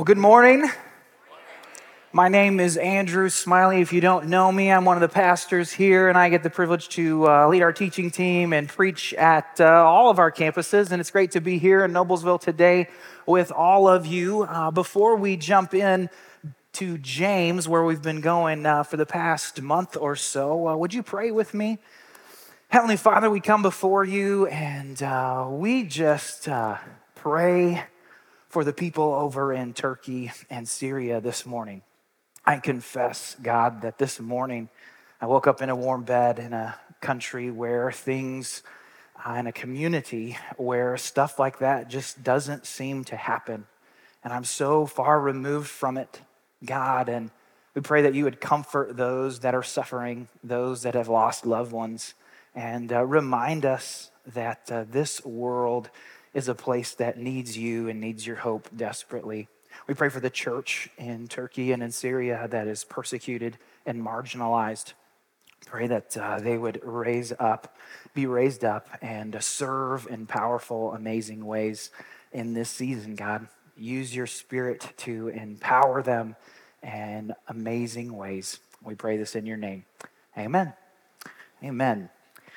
Well, good morning. My name is Andrew Smiley. If you don't know me, I'm one of the pastors here, and I get the privilege to uh, lead our teaching team and preach at uh, all of our campuses. And it's great to be here in Noblesville today with all of you. Uh, before we jump in to James, where we've been going uh, for the past month or so, uh, would you pray with me? Heavenly Father, we come before you and uh, we just pray for the people over in Turkey and Syria this morning. I confess, God, that this morning I woke up in a warm bed in a country where things, uh, in a community where stuff like that just doesn't seem to happen. And I'm so far removed from it, God. And we pray that you would comfort those that are suffering, those that have lost loved ones, and uh, remind us that uh, this world is a place that needs you and needs your hope desperately. We pray for the church in Turkey and in Syria that is persecuted and marginalized. Pray that uh, they would raise up, be raised up, and serve in powerful, amazing ways in this season, God. Use your spirit to empower them in amazing ways. We pray this in your name. Amen. Amen.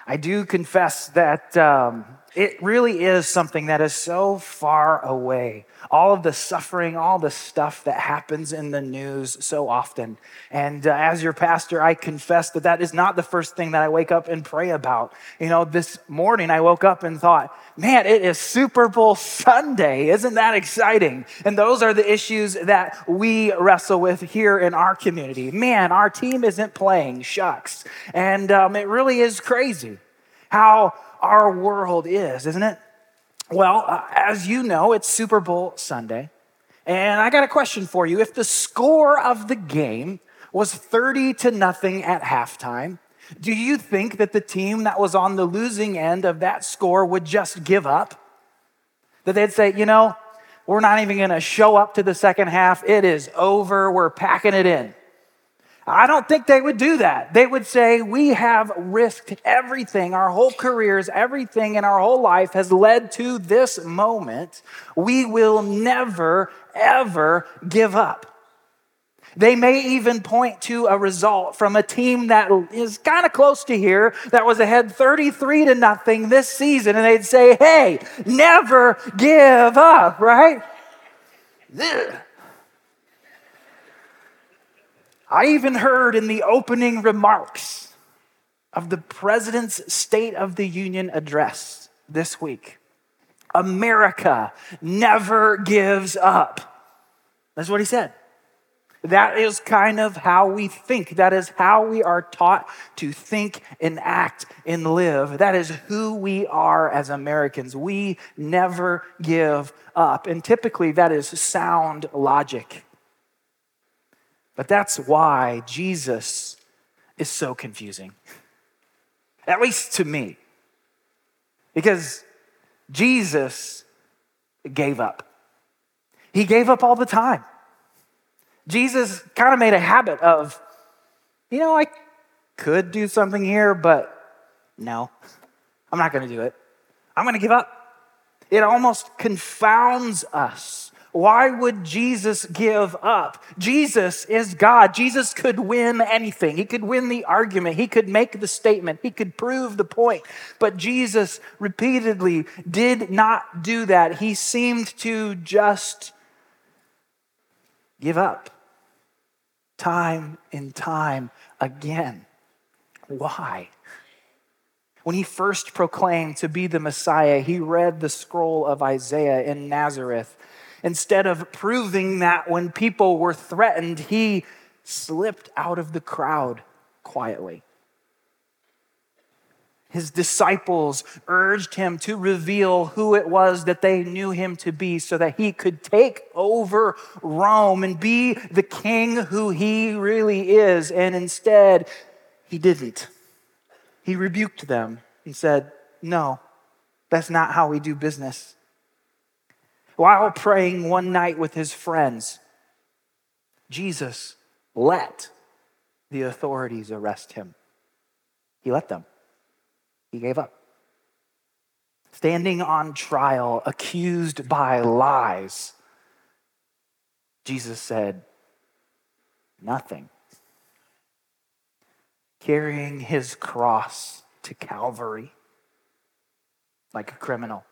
I do confess that um, it really is something that is so far away. All of the suffering, all the stuff that happens in the news so often. And uh, as your pastor, I confess that that is not the first thing that I wake up and pray about. You know, this morning I woke up and thought, man, it is Super Bowl Sunday. Isn't that exciting? And those are the issues that we wrestle with here in our community. Man, our team isn't playing, shucks. And um, it really is crazy how our world is, isn't it? Well, uh, as you know, it's Super Bowl Sunday. And I got a question for you. If the score of the game was 30 to nothing at halftime, do you think that the team that was on the losing end of that score would just give up? That they'd say, you know, we're not even going to show up to the second half. It is over. We're packing it in. I don't think they would do that. They would say, We have risked everything, our whole careers, everything in our whole life has led to this moment. We will never, ever give up. They may even point to a result from a team that is kind of close to here that was ahead 33 to nothing this season, and they'd say, Hey, never give up, right? I even heard in the opening remarks of the president's State of the Union address this week America never gives up. That's what he said. That is kind of how we think. That is how we are taught to think and act and live. That is who we are as Americans. We never give up. And typically, that is sound logic. But that's why Jesus is so confusing, at least to me. Because Jesus gave up. He gave up all the time. Jesus kind of made a habit of, you know, I could do something here, but no, I'm not going to do it. I'm going to give up. It almost confounds us why would Jesus give up? Jesus is God. Jesus could win anything. He could win the argument. He could make the statement. He could prove the point. But Jesus repeatedly did not do that. He seemed to just give up time and time again. Why? When he first proclaimed to be the Messiah, he read the scroll of Isaiah in Nazareth Instead of proving that when people were threatened, he slipped out of the crowd quietly. His disciples urged him to reveal who it was that they knew him to be so that he could take over Rome and be the king who he really is. And instead, he didn't. He rebuked them and said, No, that's not how we do business. While praying one night with his friends, Jesus let the authorities arrest him. He let them, he gave up. Standing on trial, accused by lies, Jesus said, Nothing. Carrying his cross to Calvary like a criminal.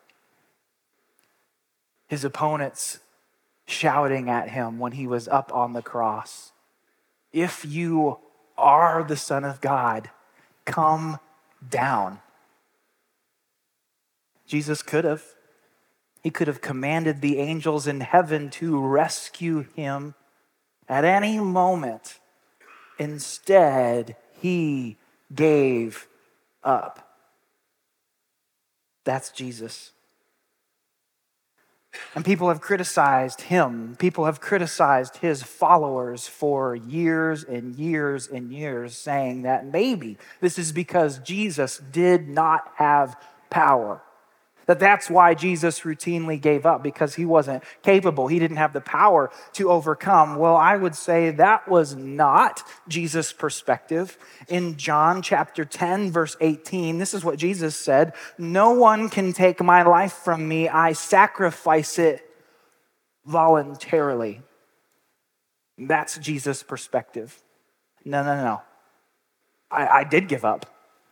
His opponents shouting at him when he was up on the cross If you are the Son of God, come down. Jesus could have. He could have commanded the angels in heaven to rescue him at any moment. Instead, he gave up. That's Jesus. And people have criticized him. People have criticized his followers for years and years and years, saying that maybe this is because Jesus did not have power. That that's why Jesus routinely gave up because he wasn't capable. He didn't have the power to overcome. Well, I would say that was not Jesus' perspective. In John chapter 10, verse 18, this is what Jesus said No one can take my life from me, I sacrifice it voluntarily. That's Jesus' perspective. No, no, no. I, I did give up.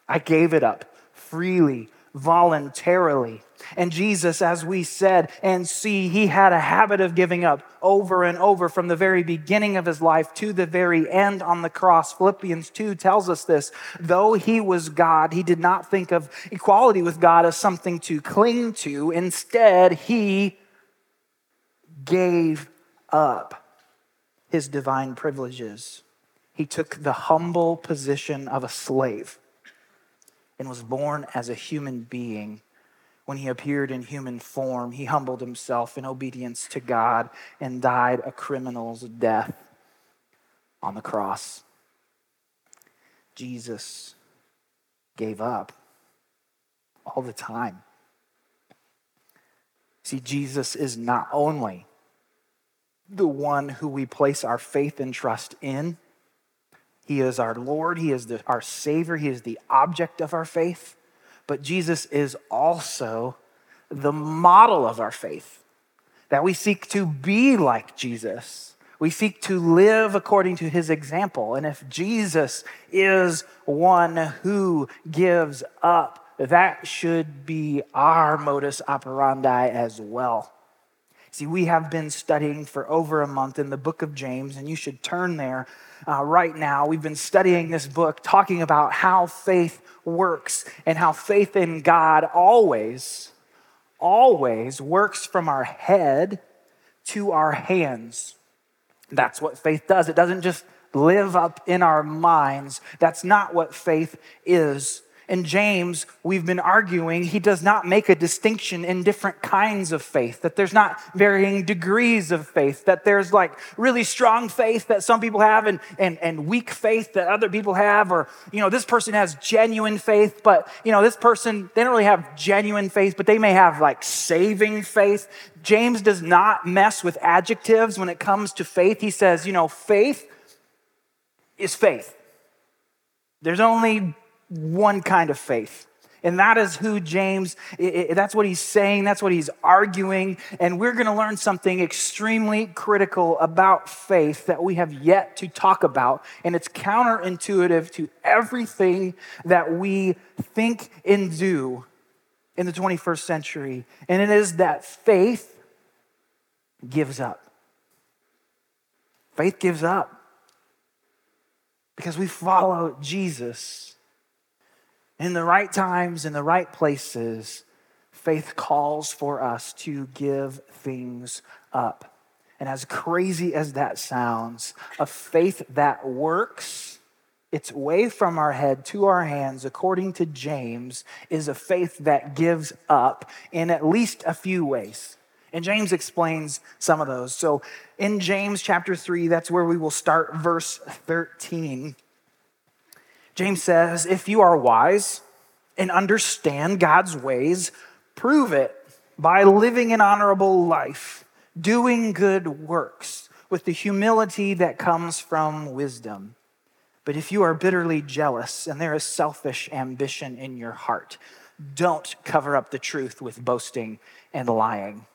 I gave it up freely, voluntarily. And Jesus, as we said and see, he had a habit of giving up over and over from the very beginning of his life to the very end on the cross. Philippians 2 tells us this. Though he was God, he did not think of equality with God as something to cling to. Instead, he gave up his divine privileges. He took the humble position of a slave and was born as a human being when he appeared in human form, he humbled himself in obedience to God and died a criminal's death on the cross. Jesus gave up all the time. See, Jesus is not only the one who we place our faith and trust in, He is our Lord, He is the, our Savior, He is the object of our faith but Jesus is also the model of our faith, that we seek to be like Jesus. We seek to live according to his example. And if Jesus is one who gives up, that should be our modus operandi as well. See, we have been studying for over a month in the book of James, and you should turn there uh, right now. We've been studying this book, talking about how faith works and how faith in God always, always works from our head to our hands. That's what faith does. It doesn't just live up in our minds. That's not what faith is. In James, we've been arguing he does not make a distinction in different kinds of faith, that there's not varying degrees of faith, that there's like really strong faith that some people have and, and, and weak faith that other people have, or, you know, this person has genuine faith, but, you know, this person, they don't really have genuine faith, but they may have like saving faith. James does not mess with adjectives when it comes to faith. He says, you know, faith is faith. There's only one kind of faith. And that is who James, that's what he's saying, that's what he's arguing. And we're going to learn something extremely critical about faith that we have yet to talk about. And it's counterintuitive to everything that we think and do in the 21st century. And it is that faith gives up. Faith gives up because we follow Jesus in the right times, in the right places, faith calls for us to give things up. And as crazy as that sounds, a faith that works its way from our head to our hands, according to James, is a faith that gives up in at least a few ways. And James explains some of those. So in James chapter 3, that's where we will start, verse 13. James says, If you are wise and understand God's ways, prove it by living an honorable life, doing good works with the humility that comes from wisdom. But if you are bitterly jealous and there is selfish ambition in your heart, don't cover up the truth with boasting and lying.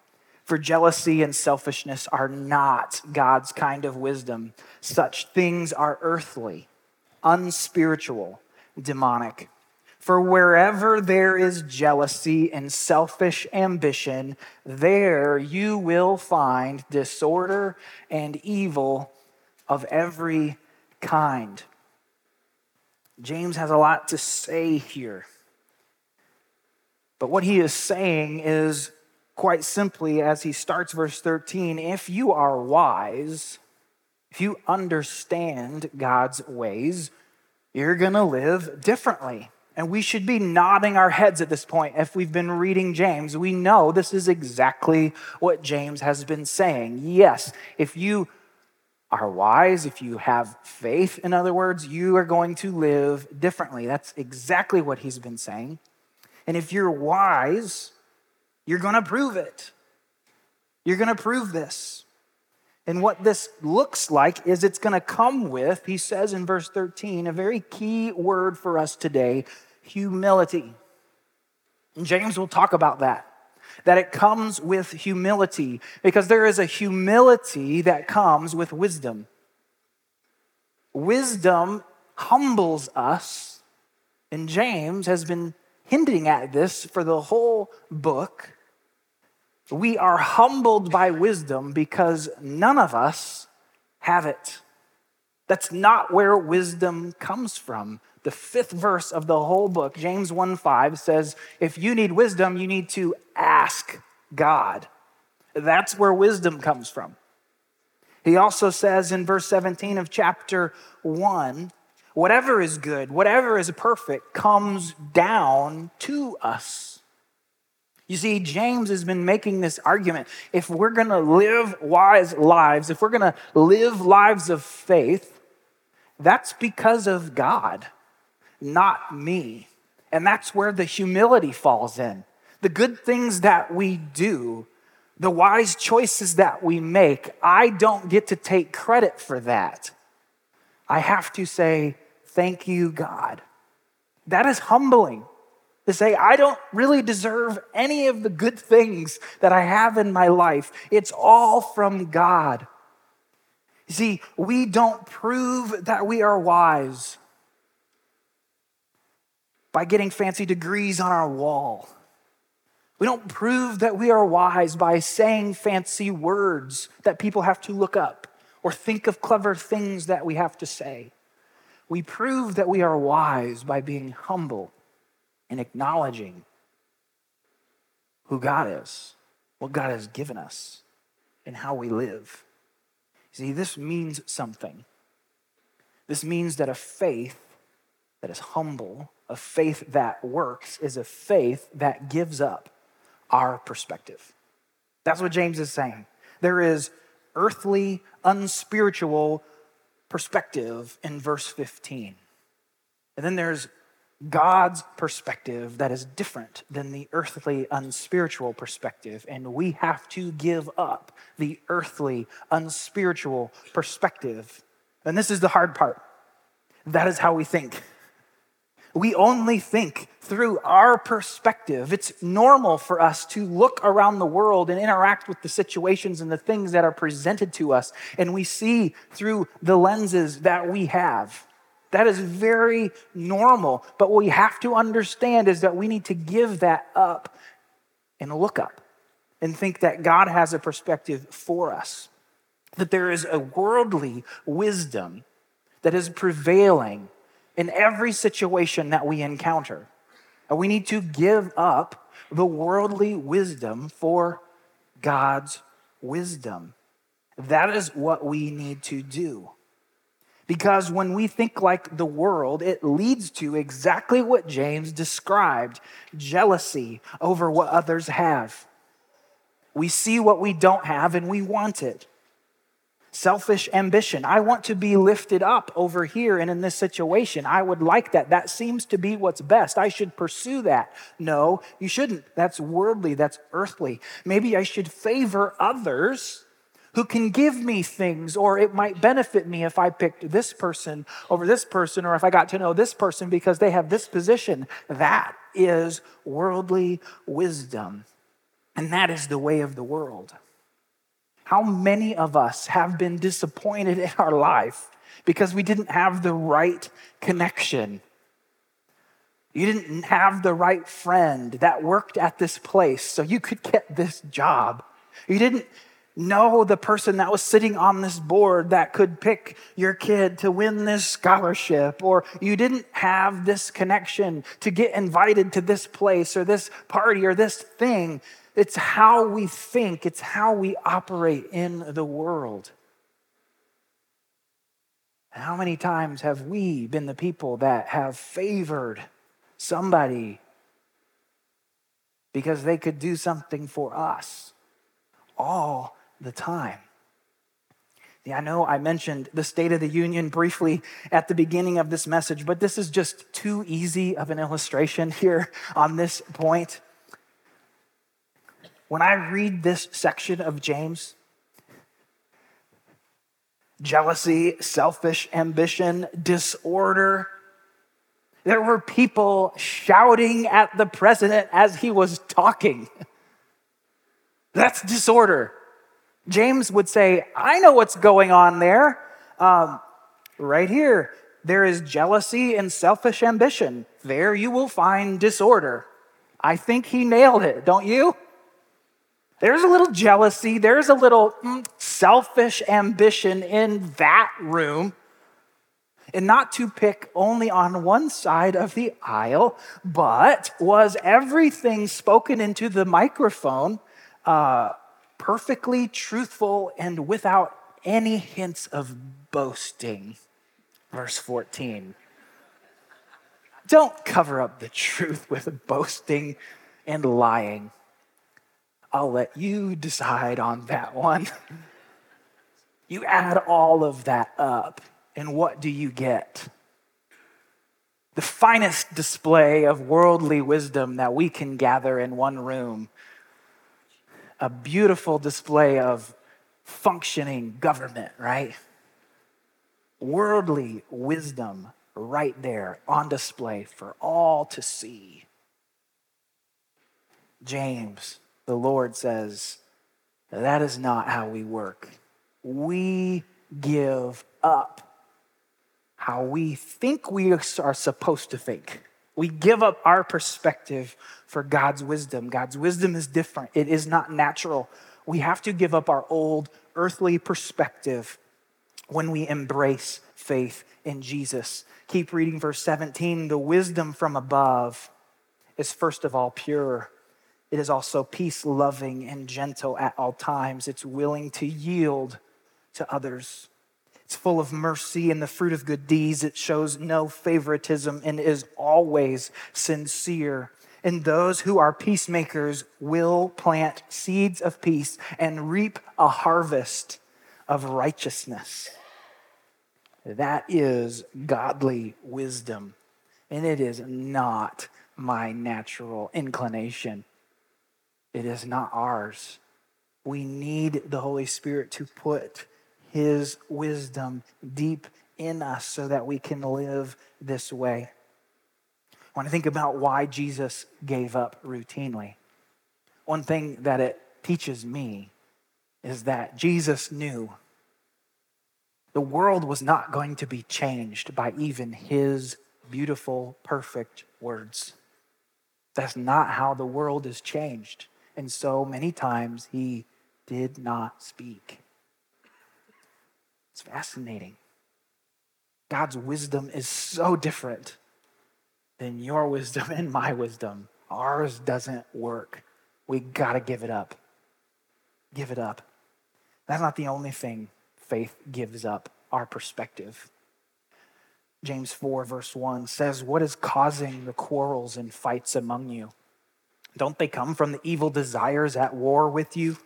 For jealousy and selfishness are not God's kind of wisdom. Such things are earthly, unspiritual, demonic. For wherever there is jealousy and selfish ambition, there you will find disorder and evil of every kind. James has a lot to say here. But what he is saying is quite simply, as he starts verse 13, if you are wise, if you understand God's ways, you're going to live differently. And we should be nodding our heads at this point. If we've been reading James, we know this is exactly what James has been saying. Yes, if you are wise, if you have faith, in other words, you are going to live differently. That's exactly what he's been saying. And if you're wise, you're going to prove it. You're going to prove this. And what this looks like is it's going to come with, he says in verse 13, a very key word for us today humility. And James will talk about that, that it comes with humility, because there is a humility that comes with wisdom. Wisdom humbles us, and James has been hinting at this for the whole book. We are humbled by wisdom because none of us have it. That's not where wisdom comes from. The fifth verse of the whole book, James 1 5, says, If you need wisdom, you need to ask God. That's where wisdom comes from. He also says in verse 17 of chapter 1 whatever is good, whatever is perfect, comes down to us. You see, James has been making this argument. If we're going to live wise lives, if we're going to live lives of faith, that's because of God, not me. And that's where the humility falls in. The good things that we do, the wise choices that we make, I don't get to take credit for that. I have to say, Thank you, God. That is humbling to say, I don't really deserve any of the good things that I have in my life. It's all from God. You see, we don't prove that we are wise by getting fancy degrees on our wall. We don't prove that we are wise by saying fancy words that people have to look up or think of clever things that we have to say. We prove that we are wise by being humble and acknowledging who God is, what God has given us, and how we live. See, this means something. This means that a faith that is humble, a faith that works, is a faith that gives up our perspective. That's what James is saying. There is earthly, unspiritual perspective in verse 15. And then there's God's perspective that is different than the earthly, unspiritual perspective. And we have to give up the earthly, unspiritual perspective. And this is the hard part. That is how we think. We only think through our perspective. It's normal for us to look around the world and interact with the situations and the things that are presented to us, and we see through the lenses that we have. That is very normal. But what we have to understand is that we need to give that up and look up and think that God has a perspective for us, that there is a worldly wisdom that is prevailing in every situation that we encounter. And we need to give up the worldly wisdom for God's wisdom. That is what we need to do. Because when we think like the world, it leads to exactly what James described jealousy over what others have. We see what we don't have and we want it selfish ambition. I want to be lifted up over here and in this situation. I would like that. That seems to be what's best. I should pursue that. No, you shouldn't. That's worldly, that's earthly. Maybe I should favor others who can give me things, or it might benefit me if I picked this person over this person, or if I got to know this person because they have this position. That is worldly wisdom. And that is the way of the world. How many of us have been disappointed in our life because we didn't have the right connection? You didn't have the right friend that worked at this place so you could get this job. You didn't know the person that was sitting on this board that could pick your kid to win this scholarship, or you didn't have this connection to get invited to this place or this party or this thing. It's how we think, it's how we operate in the world. How many times have we been the people that have favored somebody because they could do something for us all the time? Yeah, I know I mentioned the State of the Union briefly at the beginning of this message, but this is just too easy of an illustration here on this point. When I read this section of James, jealousy, selfish ambition, disorder, there were people shouting at the president as he was talking. That's disorder. James would say, I know what's going on there. Um, right here, there is jealousy and selfish ambition. There you will find disorder. I think he nailed it, don't you? There's a little jealousy, there's a little mm, selfish ambition in that room. And not to pick only on one side of the aisle, but was everything spoken into the microphone uh, perfectly truthful and without any hints of boasting? Verse 14. Don't cover up the truth with boasting and lying. I'll let you decide on that one. You add all of that up, and what do you get? The finest display of worldly wisdom that we can gather in one room. A beautiful display of functioning government, right? Worldly wisdom right there on display for all to see. James the Lord says, that is not how we work. We give up how we think we are supposed to think. We give up our perspective for God's wisdom. God's wisdom is different, it is not natural. We have to give up our old earthly perspective when we embrace faith in Jesus. Keep reading verse 17. The wisdom from above is first of all pure it is also peace loving and gentle at all times. It's willing to yield to others. It's full of mercy and the fruit of good deeds. It shows no favoritism and is always sincere. And those who are peacemakers will plant seeds of peace and reap a harvest of righteousness. That is godly wisdom. And it is not my natural inclination. It is not ours. We need the Holy Spirit to put His wisdom deep in us so that we can live this way. When I think about why Jesus gave up routinely, one thing that it teaches me is that Jesus knew the world was not going to be changed by even his beautiful, perfect words. That's not how the world is changed. And so many times he did not speak. It's fascinating. God's wisdom is so different than your wisdom and my wisdom. Ours doesn't work. We got to give it up. Give it up. That's not the only thing faith gives up our perspective. James 4, verse 1 says, What is causing the quarrels and fights among you? Don't they come from the evil desires at war with you?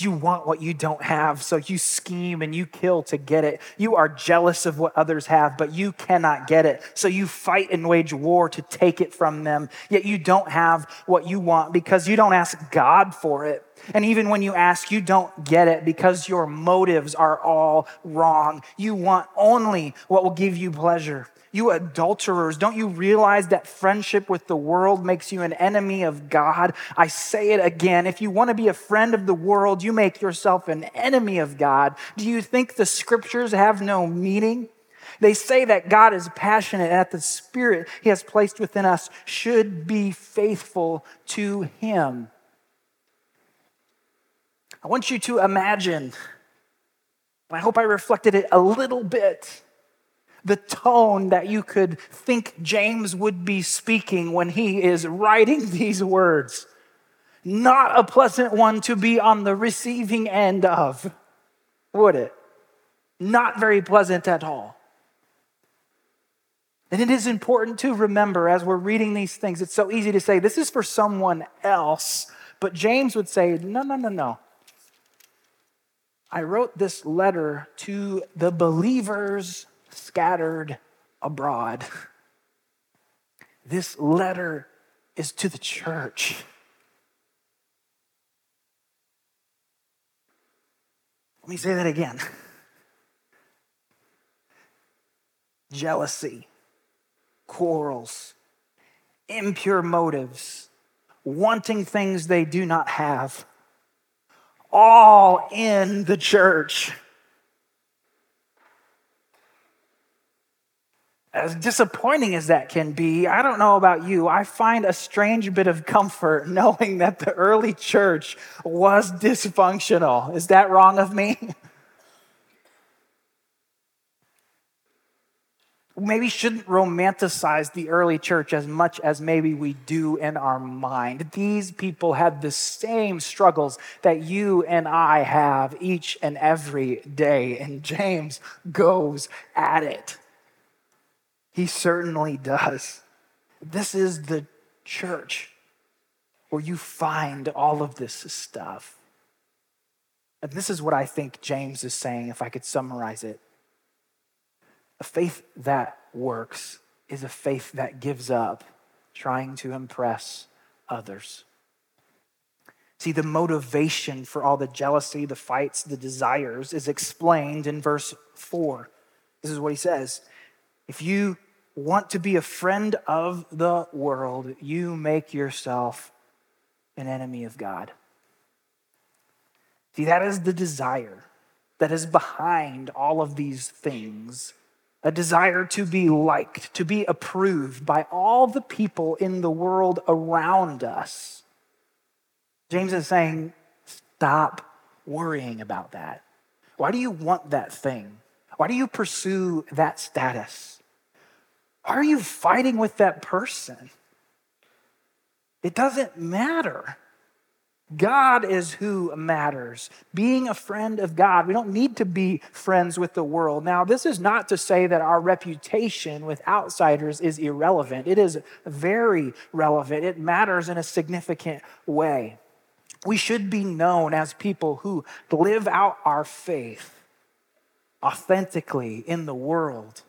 You want what you don't have, so you scheme and you kill to get it. You are jealous of what others have, but you cannot get it. So you fight and wage war to take it from them. Yet you don't have what you want because you don't ask God for it. And even when you ask, you don't get it because your motives are all wrong. You want only what will give you pleasure. You adulterers, don't you realize that friendship with the world makes you an enemy of God? I say it again. If you want to be a friend of the world, you make yourself an enemy of God. Do you think the scriptures have no meaning? They say that God is passionate and that the Spirit He has placed within us should be faithful to Him. I want you to imagine, and I hope I reflected it a little bit the tone that you could think James would be speaking when he is writing these words. Not a pleasant one to be on the receiving end of, would it? Not very pleasant at all. And it is important to remember as we're reading these things, it's so easy to say, this is for someone else. But James would say, no, no, no, no. I wrote this letter to the believers scattered abroad. This letter is to the church. Let me say that again jealousy, quarrels, impure motives, wanting things they do not have, all in the church. as disappointing as that can be, I don't know about you, I find a strange bit of comfort knowing that the early church was dysfunctional. Is that wrong of me? maybe shouldn't romanticize the early church as much as maybe we do in our mind. These people had the same struggles that you and I have each and every day, and James goes at it. He certainly does. This is the church where you find all of this stuff. And this is what I think James is saying, if I could summarize it. A faith that works is a faith that gives up trying to impress others. See, the motivation for all the jealousy, the fights, the desires is explained in verse 4. This is what he says If you want to be a friend of the world, you make yourself an enemy of God. See, that is the desire that is behind all of these things a desire to be liked, to be approved by all the people in the world around us. James is saying, stop worrying about that. Why do you want that thing? Why do you pursue that status? Why are you fighting with that person? It doesn't matter. God is who matters. Being a friend of God, we don't need to be friends with the world. Now, this is not to say that our reputation with outsiders is irrelevant. It is very relevant, it matters in a significant way. We should be known as people who live out our faith authentically in the world.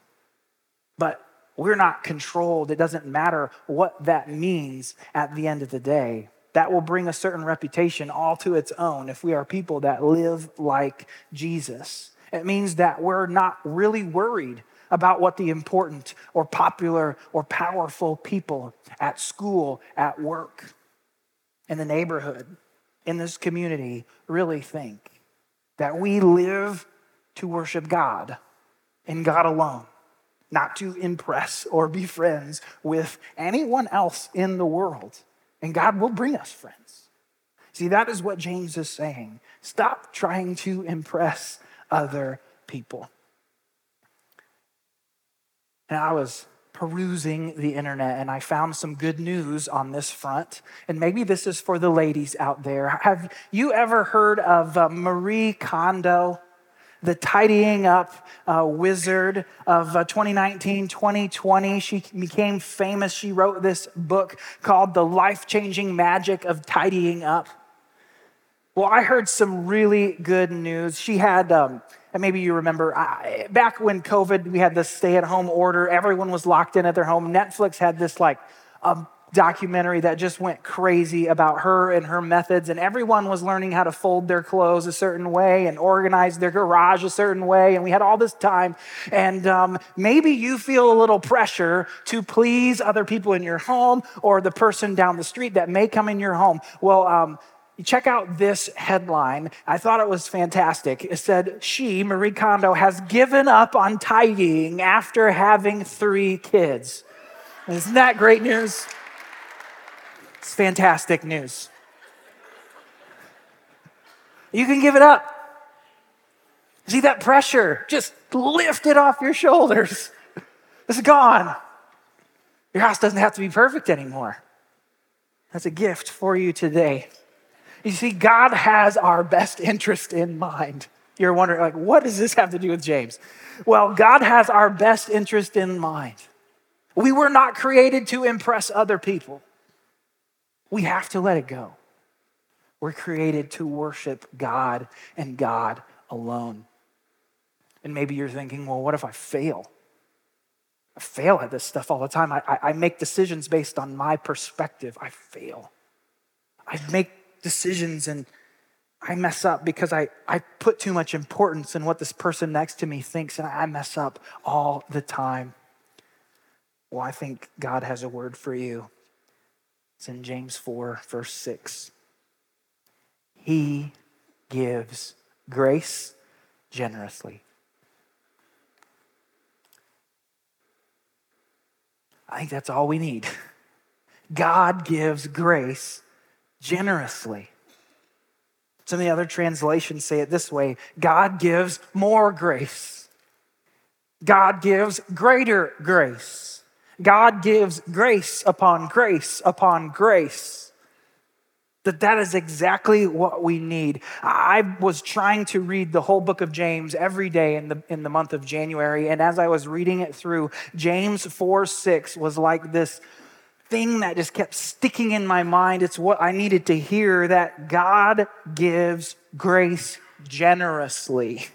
But we're not controlled. It doesn't matter what that means at the end of the day. That will bring a certain reputation all to its own if we are people that live like Jesus. It means that we're not really worried about what the important or popular or powerful people at school, at work, in the neighborhood, in this community really think. That we live to worship God and God alone not to impress or be friends with anyone else in the world. And God will bring us friends. See, that is what James is saying. Stop trying to impress other people. And I was perusing the internet and I found some good news on this front. And maybe this is for the ladies out there. Have you ever heard of uh, Marie Kondo? The tidying up uh, wizard of uh, 2019 2020. She became famous. She wrote this book called The Life Changing Magic of Tidying Up. Well, I heard some really good news. She had, um, and maybe you remember, I, back when COVID, we had this stay at home order, everyone was locked in at their home. Netflix had this like, um, documentary that just went crazy about her and her methods, and everyone was learning how to fold their clothes a certain way and organize their garage a certain way. And we had all this time. And um, maybe you feel a little pressure to please other people in your home or the person down the street that may come in your home. Well, um, check out this headline. I thought it was fantastic. It said, She, Marie Kondo, has given up on tidying after having three kids. Isn't that great news? It's fantastic news. You can give it up. See that pressure? Just lift it off your shoulders. It's gone. Your house doesn't have to be perfect anymore. That's a gift for you today. You see, God has our best interest in mind. You're wondering, like, what does this have to do with James? Well, God has our best interest in mind. We were not created to impress other people. We have to let it go. We're created to worship God and God alone. And maybe you're thinking, well, what if I fail? I fail at this stuff all the time. I, I, I make decisions based on my perspective. I fail. I make decisions and I mess up because I, I put too much importance in what this person next to me thinks, and I mess up all the time. Well, I think God has a word for you. It's in James 4, verse 6. He gives grace generously. I think that's all we need. God gives grace generously. Some of the other translations say it this way God gives more grace. God gives greater grace. God gives grace upon grace upon grace. That that is exactly what we need. I was trying to read the whole book of James every day in the, in the month of January. And as I was reading it through, James 4 6 was like this thing that just kept sticking in my mind. It's what I needed to hear that God gives grace generously.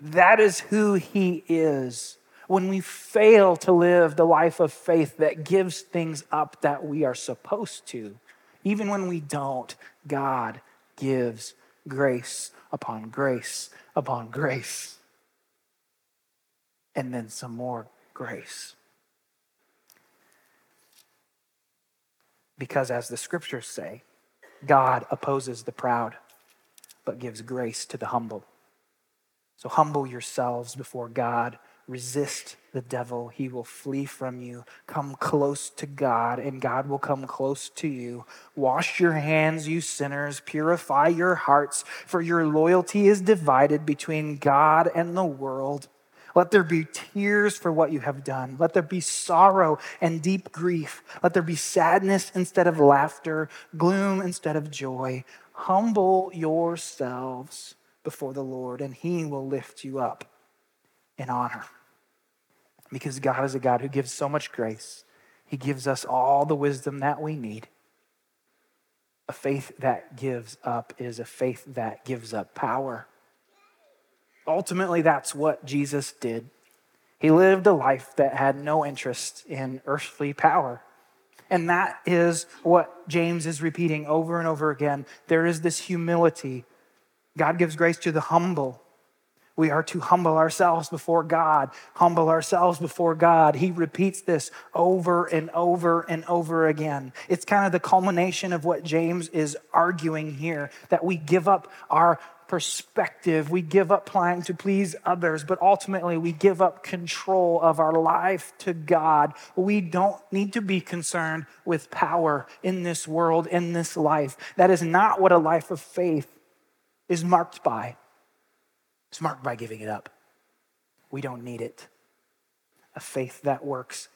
That is who He is when we fail to live the life of faith that gives things up that we are supposed to, even when we don't, God gives grace upon grace upon grace. And then some more grace. Because as the scriptures say, God opposes the proud, but gives grace to the humble. So humble yourselves before God Resist the devil, he will flee from you. Come close to God, and God will come close to you. Wash your hands, you sinners. Purify your hearts, for your loyalty is divided between God and the world. Let there be tears for what you have done. Let there be sorrow and deep grief. Let there be sadness instead of laughter, gloom instead of joy. Humble yourselves before the Lord, and he will lift you up in honor because God is a God who gives so much grace. He gives us all the wisdom that we need. A faith that gives up is a faith that gives up power. Ultimately, that's what Jesus did. He lived a life that had no interest in earthly power. And that is what James is repeating over and over again. There is this humility. God gives grace to the humble, we are to humble ourselves before God, humble ourselves before God. He repeats this over and over and over again. It's kind of the culmination of what James is arguing here that we give up our perspective, we give up trying to please others, but ultimately we give up control of our life to God. We don't need to be concerned with power in this world, in this life. That is not what a life of faith is marked by. It's marked by giving it up. We don't need it. A faith that works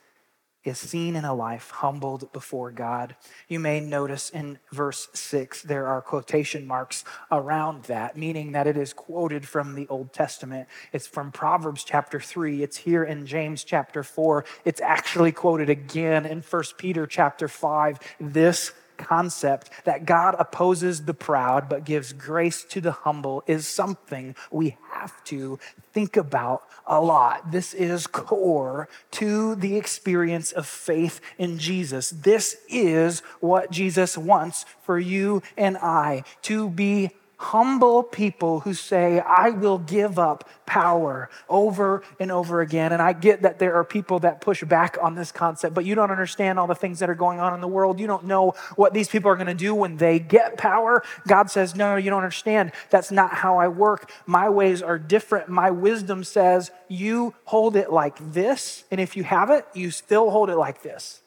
is seen in a life humbled before God. You may notice in verse 6 there are quotation marks around that, meaning that it is quoted from the Old Testament. It's from Proverbs chapter 3, it's here in James chapter 4. It's actually quoted again in 1 Peter chapter 5. This concept that God opposes the proud but gives grace to the humble is something we have to think about a lot. This is core to the experience of faith in Jesus. This is what Jesus wants for you and I to be humble people who say, I will give up power over and over again. And I get that there are people that push back on this concept, but you don't understand all the things that are going on in the world. You don't know what these people are going to do when they get power. God says, No, you don't understand. That's not how I work. My ways are different. My wisdom says, You hold it like this. And if you have it, you still hold it like this.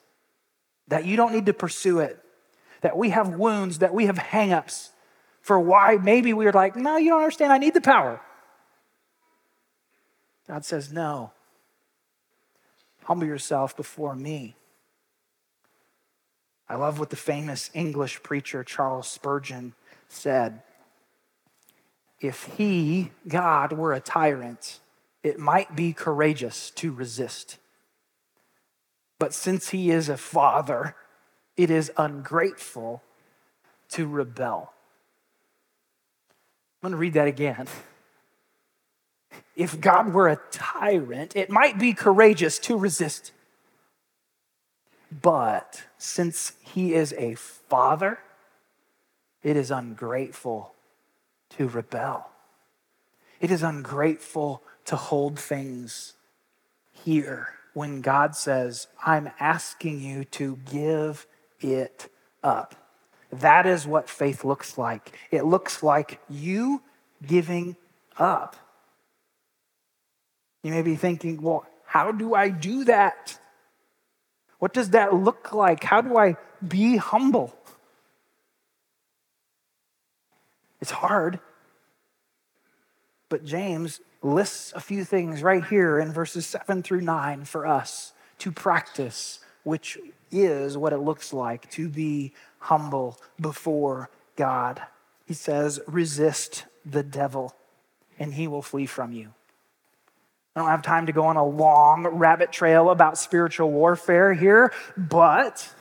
That you don't need to pursue it. That we have wounds, that we have hangups for why maybe we are like, no, you don't understand. I need the power. God says, no. Humble yourself before me. I love what the famous English preacher Charles Spurgeon said. If he, God, were a tyrant, it might be courageous to resist. But since he is a father, it is ungrateful to rebel. I'm going to read that again. If God were a tyrant, it might be courageous to resist. But since he is a father, it is ungrateful to rebel. It is ungrateful to hold things here when God says, I'm asking you to give it up. That is what faith looks like. It looks like you giving up. You may be thinking, well, how do I do that? What does that look like? How do I be humble? It's hard. But James lists a few things right here in verses 7 through 9 for us to practice, which is what it looks like to be humble before God. He says, resist the devil and he will flee from you. I don't have time to go on a long rabbit trail about spiritual warfare here, but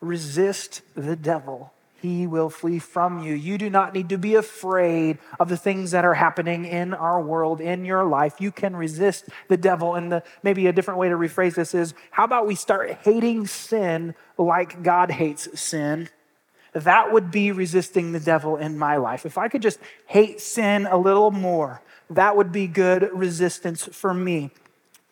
resist the devil he will flee from you. You do not need to be afraid of the things that are happening in our world, in your life. You can resist the devil. And the, maybe a different way to rephrase this is how about we start hating sin like God hates sin? That would be resisting the devil in my life. If I could just hate sin a little more, that would be good resistance for me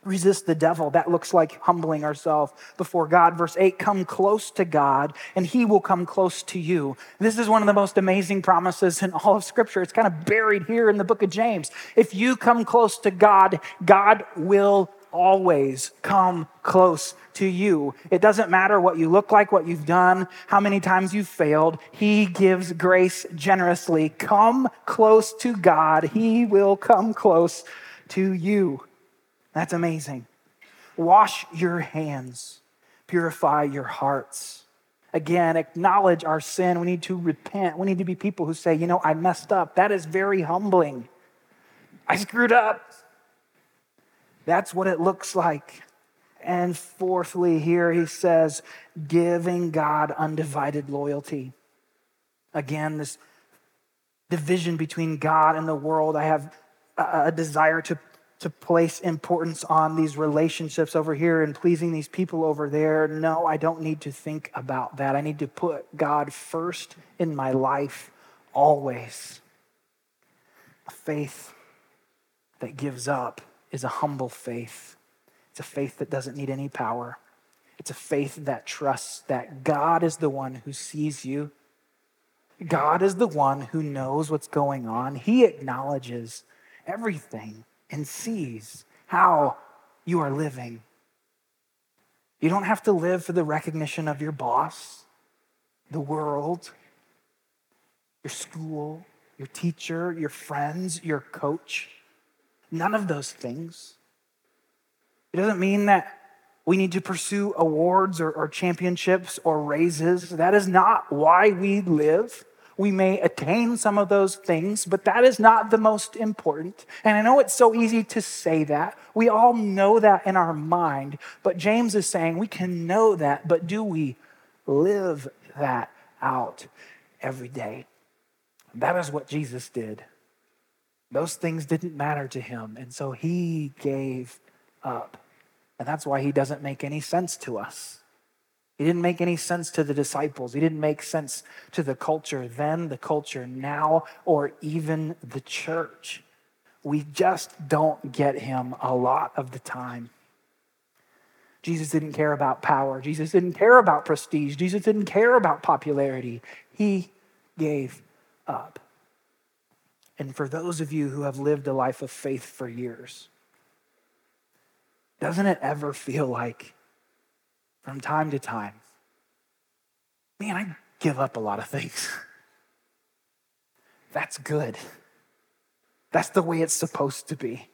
resist the devil. That looks like humbling ourselves before God. Verse 8 come close to God, and he will come close to you. This is one of the most amazing promises in all of Scripture. It's kind of buried here in the book of James. If you come close to God, God will always come close to you. It doesn't matter what you look like, what you've done, how many times you've failed. He gives grace generously. Come close to God. He will come close to you. That's amazing. Wash your hands, purify your hearts. Again, acknowledge our sin. We need to repent. We need to be people who say, you know, I messed up. That is very humbling. I screwed up. That's what it looks like. And fourthly, here he says, giving God undivided loyalty. Again, this division between God and the world. I have a desire to to place importance on these relationships over here and pleasing these people over there. No, I don't need to think about that. I need to put God first in my life always. A faith that gives up is a humble faith. It's a faith that doesn't need any power. It's a faith that trusts that God is the one who sees you. God is the one who knows what's going on. He acknowledges everything and sees how you are living. You don't have to live for the recognition of your boss, the world, your school, your teacher, your friends, your coach. None of those things. It doesn't mean that we need to pursue awards or, or championships or raises. That is not why we live. We may attain some of those things, but that is not the most important. And I know it's so easy to say that. We all know that in our mind. But James is saying we can know that, but do we live that out every day? That is what Jesus did. Those things didn't matter to him. And so he gave up. And that's why he doesn't make any sense to us. He didn't make any sense to the disciples. He didn't make sense to the culture then, the culture now, or even the church. We just don't get him a lot of the time. Jesus didn't care about power. Jesus didn't care about prestige. Jesus didn't care about popularity. He gave up. And for those of you who have lived a life of faith for years, doesn't it ever feel like from time to time, man, I give up a lot of things. That's good. That's the way it's supposed to be.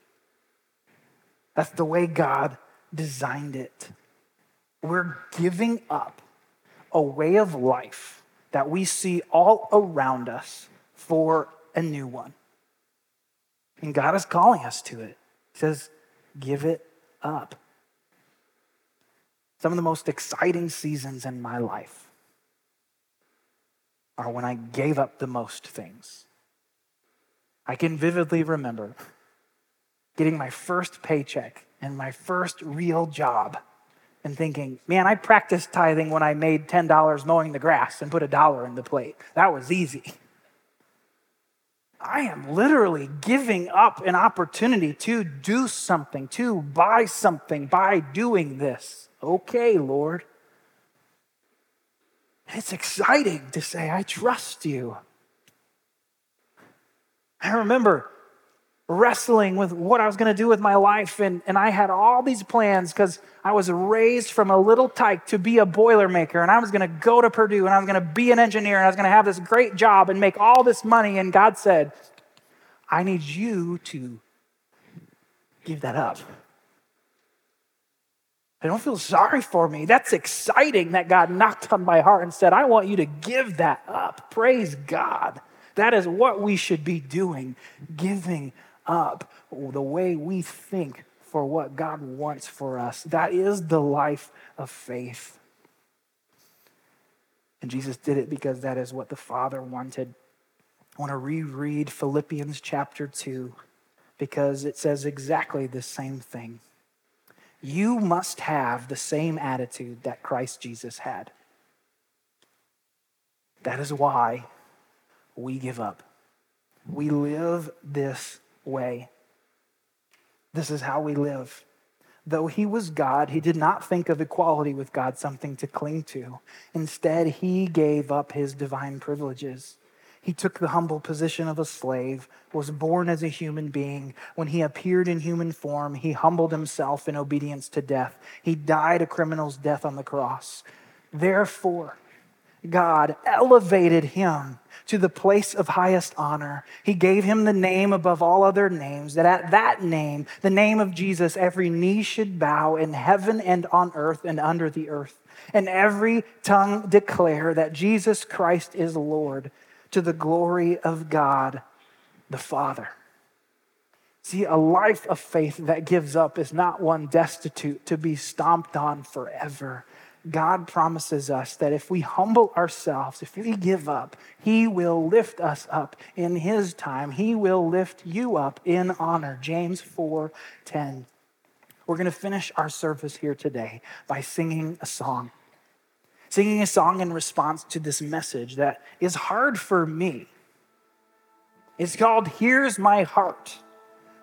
That's the way God designed it. We're giving up a way of life that we see all around us for a new one. And God is calling us to it. He says, give it up. Some of the most exciting seasons in my life are when I gave up the most things. I can vividly remember getting my first paycheck and my first real job and thinking, man, I practiced tithing when I made $10 mowing the grass and put a dollar in the plate. That was easy. I am literally giving up an opportunity to do something, to buy something by doing this. Okay, Lord. It's exciting to say, I trust you. I remember wrestling with what I was going to do with my life, and, and I had all these plans because I was raised from a little tyke to be a Boilermaker, and I was going to go to Purdue, and I was going to be an engineer, and I was going to have this great job and make all this money. And God said, I need you to give that up. I don't feel sorry for me. That's exciting that God knocked on my heart and said, I want you to give that up. Praise God. That is what we should be doing, giving up the way we think for what God wants for us. That is the life of faith. And Jesus did it because that is what the Father wanted. I want to reread Philippians chapter 2 because it says exactly the same thing you must have the same attitude that Christ Jesus had. That is why we give up. We live this way. This is how we live. Though he was God, he did not think of equality with God something to cling to. Instead, he gave up his divine privileges. He took the humble position of a slave, was born as a human being. When he appeared in human form, he humbled himself in obedience to death. He died a criminal's death on the cross. Therefore, God elevated him to the place of highest honor. He gave him the name above all other names, that at that name, the name of Jesus, every knee should bow in heaven and on earth and under the earth, and every tongue declare that Jesus Christ is Lord to the glory of God the Father. See, a life of faith that gives up is not one destitute to be stomped on forever. God promises us that if we humble ourselves, if we give up, He will lift us up in His time. He will lift you up in honor. James 4 10. We're going to finish our service here today by singing a song singing a song in response to this message that is hard for me. It's called Here's My Heart.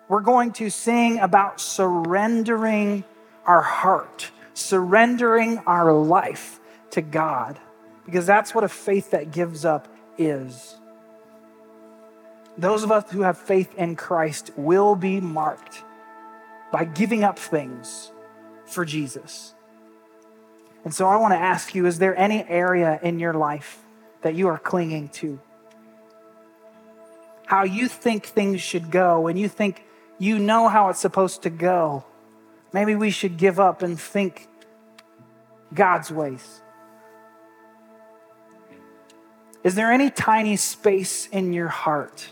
We're going to sing about surrendering our heart, surrendering our life to God, because that's what a faith that gives up is. Those of us who have faith in Christ will be marked by giving up things for Jesus. And so I want to ask you is there any area in your life that you are clinging to? How you think things should go and you think you know how it's supposed to go. Maybe we should give up and think God's ways. Is there any tiny space in your heart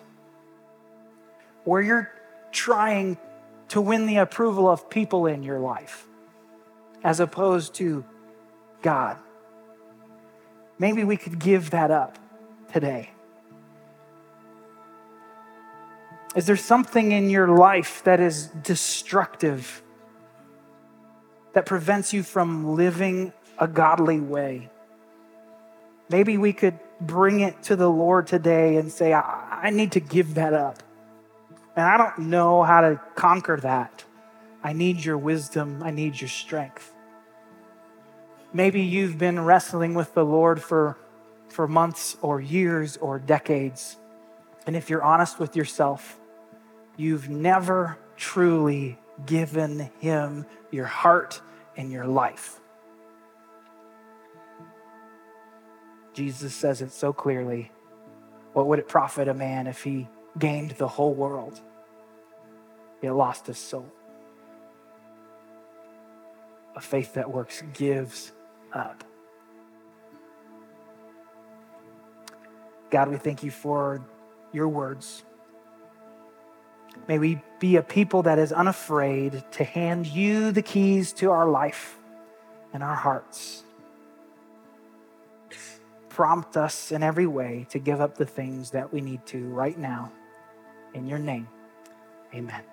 where you're trying to win the approval of people in your life as opposed to God. Maybe we could give that up today. Is there something in your life that is destructive, that prevents you from living a godly way? Maybe we could bring it to the Lord today and say, I, I need to give that up. And I don't know how to conquer that. I need your wisdom, I need your strength. Maybe you've been wrestling with the Lord for, for months or years or decades. And if you're honest with yourself, you've never truly given Him your heart and your life. Jesus says it so clearly. What would it profit a man if he gained the whole world yet lost his soul? A faith that works gives up. God, we thank you for your words. May we be a people that is unafraid to hand you the keys to our life and our hearts. Prompt us in every way to give up the things that we need to right now. In your name, amen.